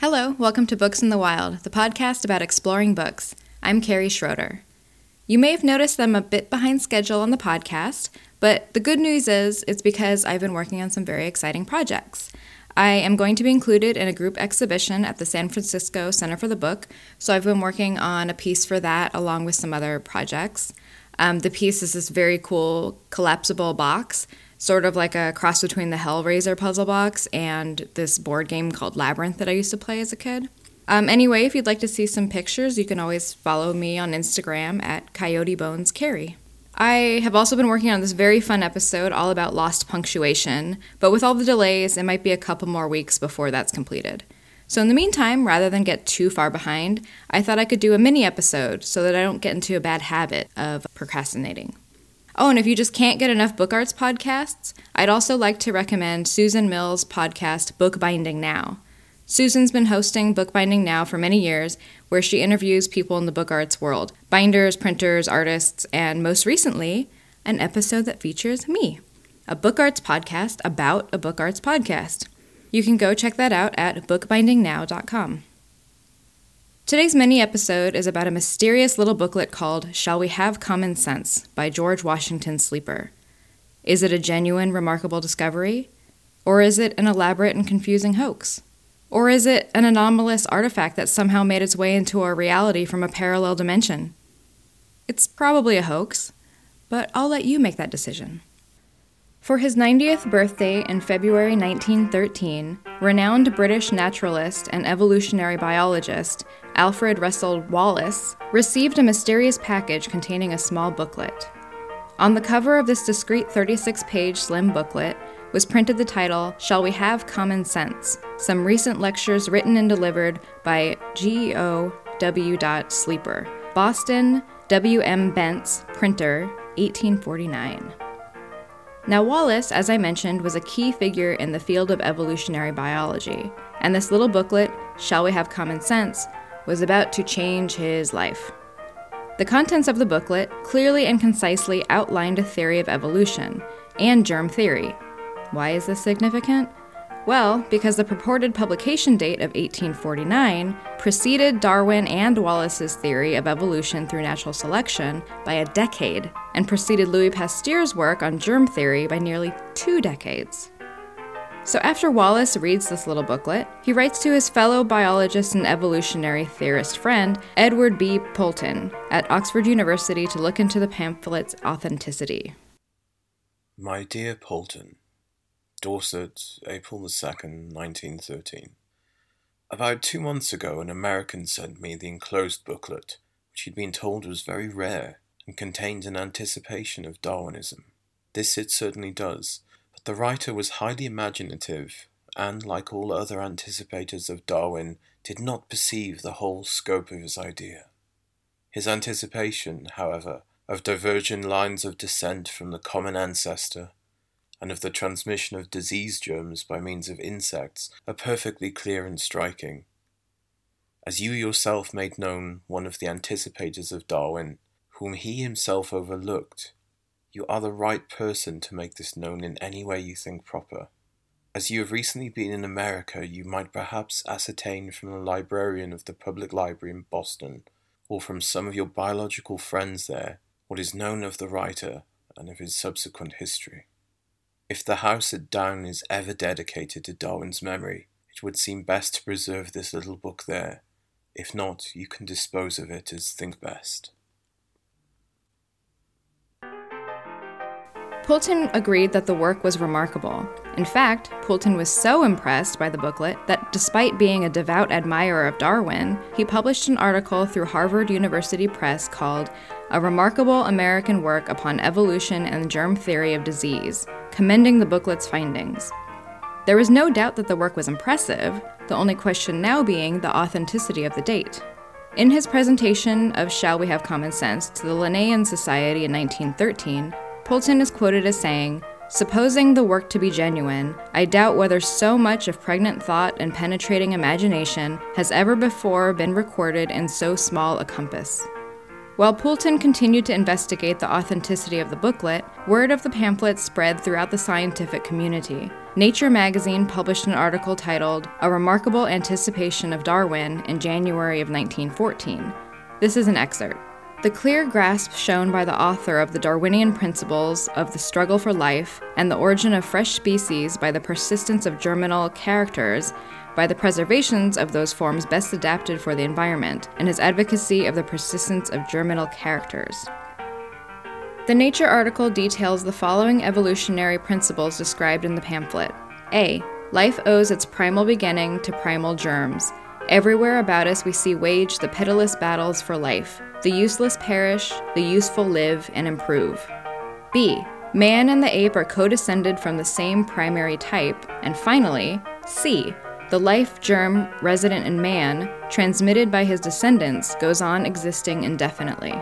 Hello, welcome to Books in the Wild, the podcast about exploring books. I'm Carrie Schroeder. You may have noticed that I'm a bit behind schedule on the podcast, but the good news is it's because I've been working on some very exciting projects. I am going to be included in a group exhibition at the San Francisco Center for the Book, so I've been working on a piece for that along with some other projects. Um, the piece is this very cool collapsible box, sort of like a cross between the Hellraiser puzzle box and this board game called Labyrinth that I used to play as a kid. Um, anyway, if you'd like to see some pictures, you can always follow me on Instagram at Coyote Bones Carrie. I have also been working on this very fun episode all about lost punctuation, but with all the delays, it might be a couple more weeks before that's completed. So, in the meantime, rather than get too far behind, I thought I could do a mini episode so that I don't get into a bad habit of procrastinating. Oh, and if you just can't get enough book arts podcasts, I'd also like to recommend Susan Mills' podcast, Bookbinding Now. Susan's been hosting Bookbinding Now for many years, where she interviews people in the book arts world binders, printers, artists, and most recently, an episode that features me, a book arts podcast about a book arts podcast. You can go check that out at bookbindingnow.com. Today's mini episode is about a mysterious little booklet called Shall We Have Common Sense by George Washington Sleeper. Is it a genuine, remarkable discovery? Or is it an elaborate and confusing hoax? Or is it an anomalous artifact that somehow made its way into our reality from a parallel dimension? It's probably a hoax, but I'll let you make that decision. For his 90th birthday in February 1913, renowned British naturalist and evolutionary biologist Alfred Russel Wallace received a mysterious package containing a small booklet. On the cover of this discreet 36 page slim booklet was printed the title Shall We Have Common Sense? Some recent lectures written and delivered by G.O. W. Sleeper, Boston W. M. Bentz, printer, 1849. Now, Wallace, as I mentioned, was a key figure in the field of evolutionary biology, and this little booklet, Shall We Have Common Sense, was about to change his life. The contents of the booklet clearly and concisely outlined a theory of evolution and germ theory, why is this significant? Well, because the purported publication date of 1849 preceded Darwin and Wallace's theory of evolution through natural selection by a decade, and preceded Louis Pasteur's work on germ theory by nearly two decades. So, after Wallace reads this little booklet, he writes to his fellow biologist and evolutionary theorist friend, Edward B. Poulton, at Oxford University to look into the pamphlet's authenticity. My dear Poulton, Dorset, April the 2nd, 1913. About two months ago, an American sent me the enclosed booklet, which he'd been told was very rare and contained an anticipation of Darwinism. This it certainly does, but the writer was highly imaginative and, like all other anticipators of Darwin, did not perceive the whole scope of his idea. His anticipation, however, of divergent lines of descent from the common ancestor and of the transmission of disease germs by means of insects are perfectly clear and striking. As you yourself made known one of the anticipators of Darwin, whom he himself overlooked, you are the right person to make this known in any way you think proper. As you have recently been in America, you might perhaps ascertain from a librarian of the public library in Boston, or from some of your biological friends there, what is known of the writer and of his subsequent history. If the house at Down is ever dedicated to Darwin's memory, it would seem best to preserve this little book there. If not, you can dispose of it as think best. Poulton agreed that the work was remarkable. In fact, Poulton was so impressed by the booklet that despite being a devout admirer of Darwin, he published an article through Harvard University Press called A Remarkable American Work Upon Evolution and Germ Theory of Disease, commending the booklet's findings. There was no doubt that the work was impressive, the only question now being the authenticity of the date. In his presentation of Shall We Have Common Sense to the Linnean Society in 1913, Poulton is quoted as saying, Supposing the work to be genuine, I doubt whether so much of pregnant thought and penetrating imagination has ever before been recorded in so small a compass. While Poulton continued to investigate the authenticity of the booklet, word of the pamphlet spread throughout the scientific community. Nature magazine published an article titled A Remarkable Anticipation of Darwin in January of 1914. This is an excerpt. The clear grasp shown by the author of the Darwinian principles of the struggle for life and the origin of fresh species by the persistence of germinal characters by the preservations of those forms best adapted for the environment, and his advocacy of the persistence of germinal characters. The Nature article details the following evolutionary principles described in the pamphlet A. Life owes its primal beginning to primal germs. Everywhere about us, we see waged the pitiless battles for life. The useless perish, the useful live and improve. B. Man and the ape are co descended from the same primary type. And finally, C. The life germ resident in man, transmitted by his descendants, goes on existing indefinitely.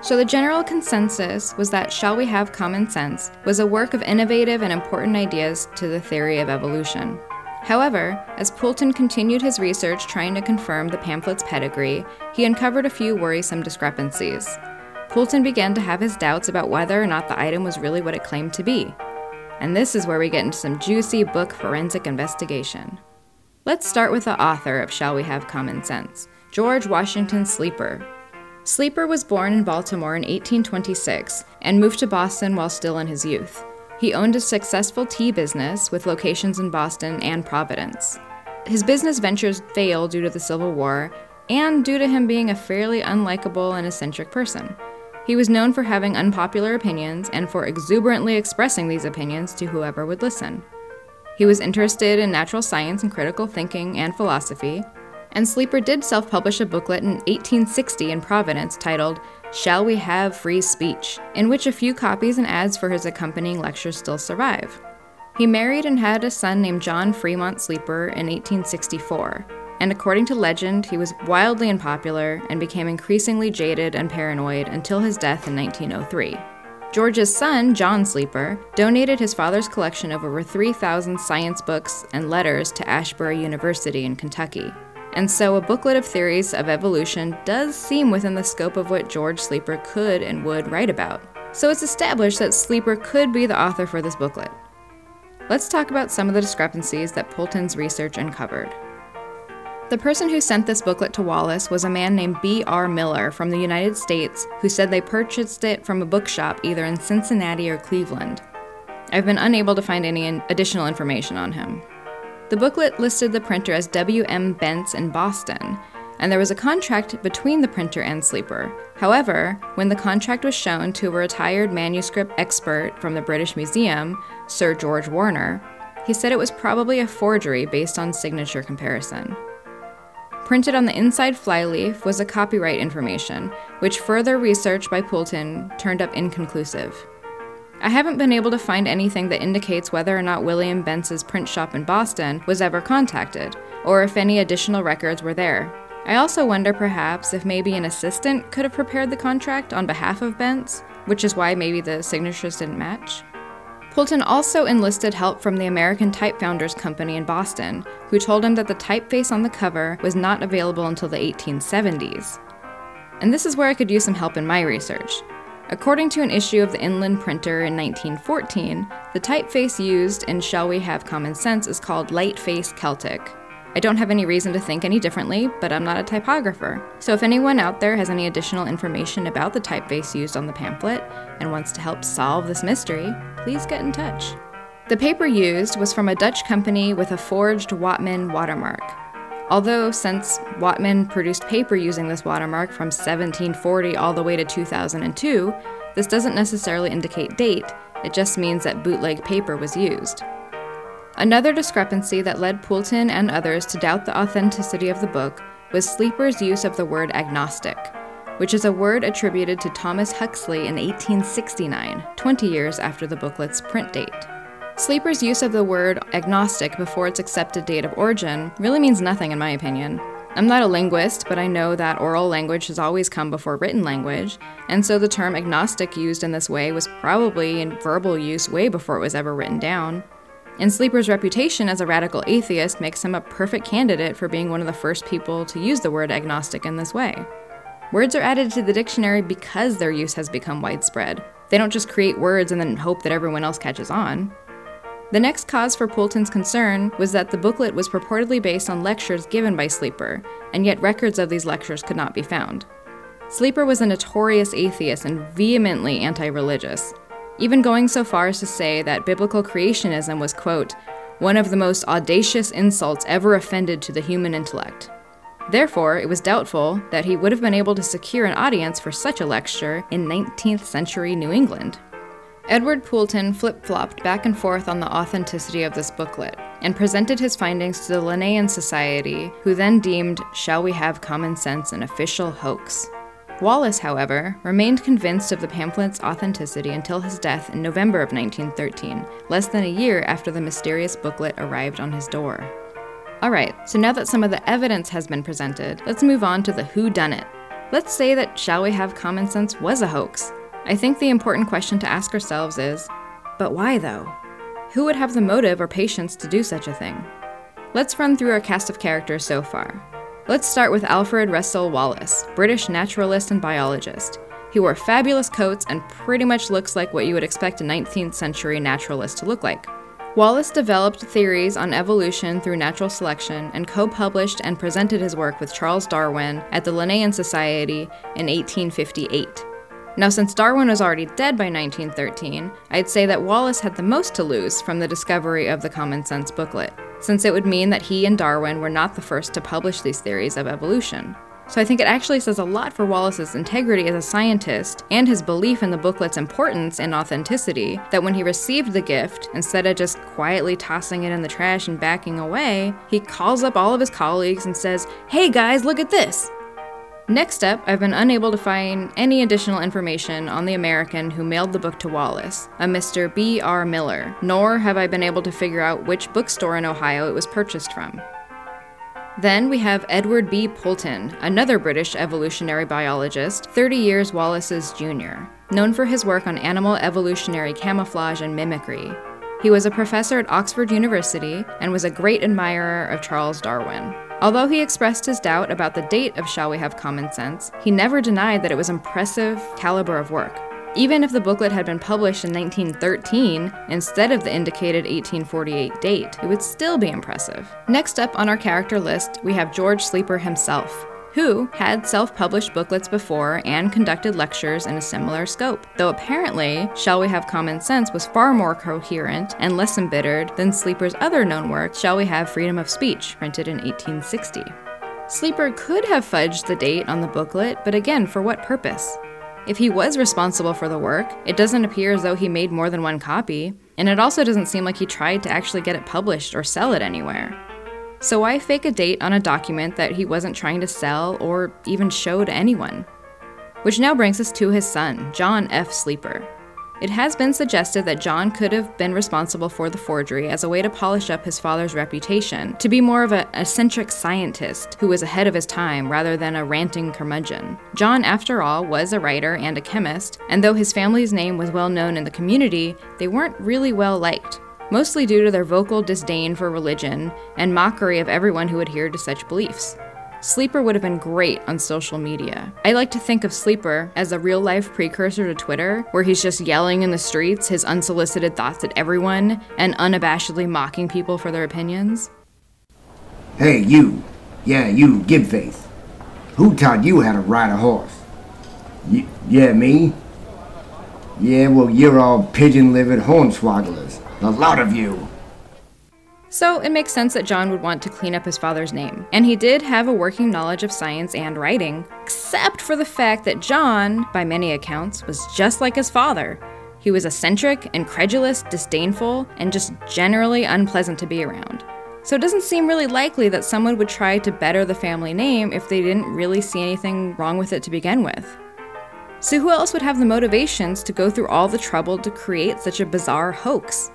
So, the general consensus was that Shall We Have Common Sense was a work of innovative and important ideas to the theory of evolution. However, as Poulton continued his research trying to confirm the pamphlet's pedigree, he uncovered a few worrisome discrepancies. Poulton began to have his doubts about whether or not the item was really what it claimed to be, and this is where we get into some juicy book forensic investigation. Let's start with the author of Shall We Have Common Sense, George Washington Sleeper. Sleeper was born in Baltimore in 1826 and moved to Boston while still in his youth. He owned a successful tea business with locations in Boston and Providence. His business ventures failed due to the Civil War and due to him being a fairly unlikable and eccentric person. He was known for having unpopular opinions and for exuberantly expressing these opinions to whoever would listen. He was interested in natural science and critical thinking and philosophy, and Sleeper did self publish a booklet in 1860 in Providence titled Shall We Have Free Speech, in which a few copies and ads for his accompanying lectures still survive. He married and had a son named John Fremont Sleeper in 1864 and according to legend, he was wildly unpopular and became increasingly jaded and paranoid until his death in 1903. George's son, John Sleeper, donated his father's collection of over 3,000 science books and letters to Asbury University in Kentucky. And so, a booklet of theories of evolution does seem within the scope of what George Sleeper could and would write about. So, it's established that Sleeper could be the author for this booklet. Let's talk about some of the discrepancies that Poulton's research uncovered. The person who sent this booklet to Wallace was a man named B.R. Miller from the United States who said they purchased it from a bookshop either in Cincinnati or Cleveland. I've been unable to find any additional information on him. The booklet listed the printer as W.M. Bentz in Boston, and there was a contract between the printer and Sleeper. However, when the contract was shown to a retired manuscript expert from the British Museum, Sir George Warner, he said it was probably a forgery based on signature comparison. Printed on the inside flyleaf was a copyright information, which further research by Poulton turned up inconclusive. I haven't been able to find anything that indicates whether or not William Bence's print shop in Boston was ever contacted, or if any additional records were there. I also wonder perhaps if maybe an assistant could have prepared the contract on behalf of Bence, which is why maybe the signatures didn't match. Poulton also enlisted help from the American Type Founders Company in Boston, who told him that the typeface on the cover was not available until the 1870s. And this is where I could use some help in my research. According to an issue of the Inland Printer in 1914, the typeface used in Shall We Have Common Sense is called Light Face Celtic. I don't have any reason to think any differently, but I'm not a typographer. So if anyone out there has any additional information about the typeface used on the pamphlet and wants to help solve this mystery, please get in touch. The paper used was from a Dutch company with a forged Whatman watermark. Although, since Whatman produced paper using this watermark from 1740 all the way to 2002, this doesn't necessarily indicate date, it just means that bootleg paper was used. Another discrepancy that led Poulton and others to doubt the authenticity of the book was Sleeper's use of the word agnostic, which is a word attributed to Thomas Huxley in 1869, 20 years after the booklet's print date. Sleeper's use of the word agnostic before its accepted date of origin really means nothing, in my opinion. I'm not a linguist, but I know that oral language has always come before written language, and so the term agnostic used in this way was probably in verbal use way before it was ever written down. And Sleeper's reputation as a radical atheist makes him a perfect candidate for being one of the first people to use the word agnostic in this way. Words are added to the dictionary because their use has become widespread. They don't just create words and then hope that everyone else catches on. The next cause for Poulton's concern was that the booklet was purportedly based on lectures given by Sleeper, and yet records of these lectures could not be found. Sleeper was a notorious atheist and vehemently anti religious, even going so far as to say that biblical creationism was, quote, one of the most audacious insults ever offended to the human intellect. Therefore, it was doubtful that he would have been able to secure an audience for such a lecture in 19th century New England. Edward Poulton flip flopped back and forth on the authenticity of this booklet and presented his findings to the Linnaean Society, who then deemed Shall We Have Common Sense an official hoax. Wallace, however, remained convinced of the pamphlet's authenticity until his death in November of 1913, less than a year after the mysterious booklet arrived on his door. Alright, so now that some of the evidence has been presented, let's move on to the who done it. Let's say that Shall We Have Common Sense was a hoax, I think the important question to ask ourselves is but why though? Who would have the motive or patience to do such a thing? Let's run through our cast of characters so far. Let's start with Alfred Russel Wallace, British naturalist and biologist. He wore fabulous coats and pretty much looks like what you would expect a 19th century naturalist to look like. Wallace developed theories on evolution through natural selection and co published and presented his work with Charles Darwin at the Linnean Society in 1858. Now, since Darwin was already dead by 1913, I'd say that Wallace had the most to lose from the discovery of the Common Sense booklet, since it would mean that he and Darwin were not the first to publish these theories of evolution. So I think it actually says a lot for Wallace's integrity as a scientist and his belief in the booklet's importance and authenticity that when he received the gift, instead of just quietly tossing it in the trash and backing away, he calls up all of his colleagues and says, Hey guys, look at this! Next up, I've been unable to find any additional information on the American who mailed the book to Wallace, a Mr. B. R. Miller, nor have I been able to figure out which bookstore in Ohio it was purchased from. Then we have Edward B. Poulton, another British evolutionary biologist, 30 years Wallace's junior, known for his work on animal evolutionary camouflage and mimicry. He was a professor at Oxford University and was a great admirer of Charles Darwin. Although he expressed his doubt about the date of Shall We Have Common Sense, he never denied that it was impressive caliber of work. Even if the booklet had been published in 1913 instead of the indicated 1848 date, it would still be impressive. Next up on our character list, we have George Sleeper himself who had self published booklets before and conducted lectures in a similar scope, though apparently Shall We Have Common Sense was far more coherent and less embittered than Sleeper's other known work, Shall We Have Freedom of Speech, printed in 1860. Sleeper could have fudged the date on the booklet, but again, for what purpose? If he was responsible for the work, it doesn't appear as though he made more than one copy, and it also doesn't seem like he tried to actually get it published or sell it anywhere. So why fake a date on a document that he wasn't trying to sell or even show to anyone? Which now brings us to his son, John F. Sleeper. It has been suggested that John could have been responsible for the forgery as a way to polish up his father's reputation, to be more of an eccentric scientist who was ahead of his time rather than a ranting curmudgeon. John, after all, was a writer and a chemist, and though his family's name was well known in the community, they weren't really well liked mostly due to their vocal disdain for religion and mockery of everyone who adhered to such beliefs. Sleeper would have been great on social media. I like to think of Sleeper as a real life precursor to Twitter, where he's just yelling in the streets his unsolicited thoughts at everyone and unabashedly mocking people for their opinions. Hey, you. Yeah, you, Gibface. Who taught you how to ride a horse? Y- yeah, me? Yeah, well, you're all pigeon livered hornswogglers. A lot of you. So it makes sense that John would want to clean up his father's name. And he did have a working knowledge of science and writing, except for the fact that John, by many accounts, was just like his father. He was eccentric, incredulous, disdainful, and just generally unpleasant to be around. So it doesn't seem really likely that someone would try to better the family name if they didn't really see anything wrong with it to begin with. So who else would have the motivations to go through all the trouble to create such a bizarre hoax?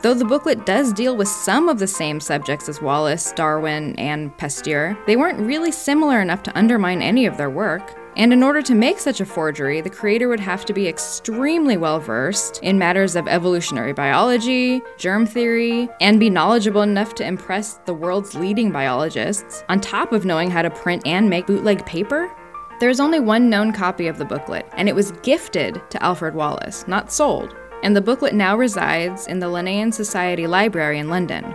Though the booklet does deal with some of the same subjects as Wallace, Darwin, and Pasteur, they weren't really similar enough to undermine any of their work. And in order to make such a forgery, the creator would have to be extremely well versed in matters of evolutionary biology, germ theory, and be knowledgeable enough to impress the world's leading biologists, on top of knowing how to print and make bootleg paper. There is only one known copy of the booklet, and it was gifted to Alfred Wallace, not sold, and the booklet now resides in the Linnean Society Library in London.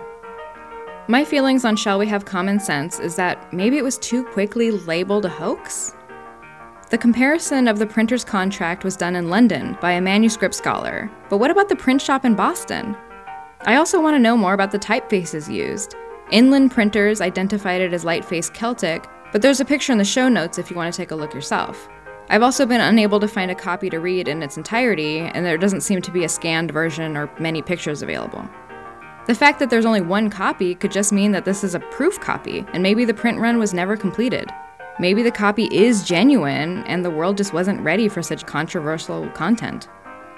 My feelings on Shall We Have Common Sense is that maybe it was too quickly labeled a hoax? The comparison of the printer's contract was done in London by a manuscript scholar, but what about the print shop in Boston? I also want to know more about the typefaces used. Inland printers identified it as Lightface Celtic, but there's a picture in the show notes if you want to take a look yourself. I've also been unable to find a copy to read in its entirety, and there doesn't seem to be a scanned version or many pictures available. The fact that there's only one copy could just mean that this is a proof copy, and maybe the print run was never completed. Maybe the copy is genuine, and the world just wasn't ready for such controversial content.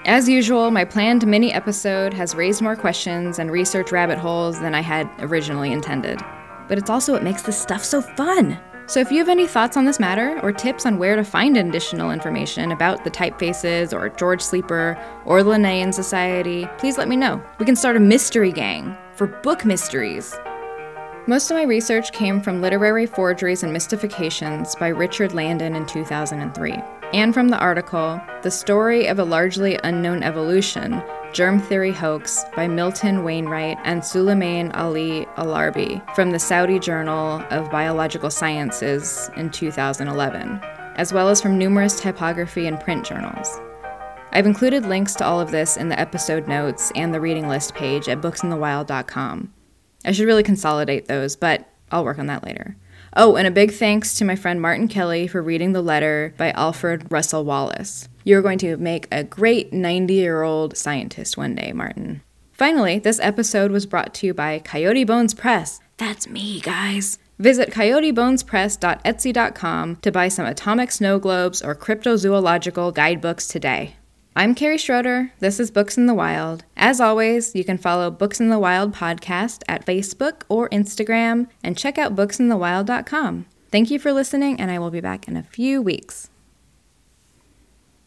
As usual, my planned mini episode has raised more questions and research rabbit holes than I had originally intended. But it's also what makes this stuff so fun! So if you have any thoughts on this matter, or tips on where to find additional information about the typefaces, or George Sleeper, or the Linnean Society, please let me know. We can start a mystery gang for book mysteries. Most of my research came from Literary Forgeries and Mystifications by Richard Landon in 2003, and from the article The Story of a Largely Unknown Evolution Germ Theory Hoax by Milton Wainwright and Suleiman Ali Alharbi from the Saudi Journal of Biological Sciences in 2011, as well as from numerous typography and print journals. I've included links to all of this in the episode notes and the reading list page at booksinthewild.com. I should really consolidate those, but I'll work on that later. Oh, and a big thanks to my friend Martin Kelly for reading the letter by Alfred Russel Wallace. You're going to make a great 90 year old scientist one day, Martin. Finally, this episode was brought to you by Coyote Bones Press. That's me, guys. Visit coyotebonespress.etsy.com to buy some atomic snow globes or cryptozoological guidebooks today. I'm Carrie Schroeder. This is Books in the Wild. As always, you can follow Books in the Wild podcast at Facebook or Instagram and check out booksinthewild.com. Thank you for listening, and I will be back in a few weeks.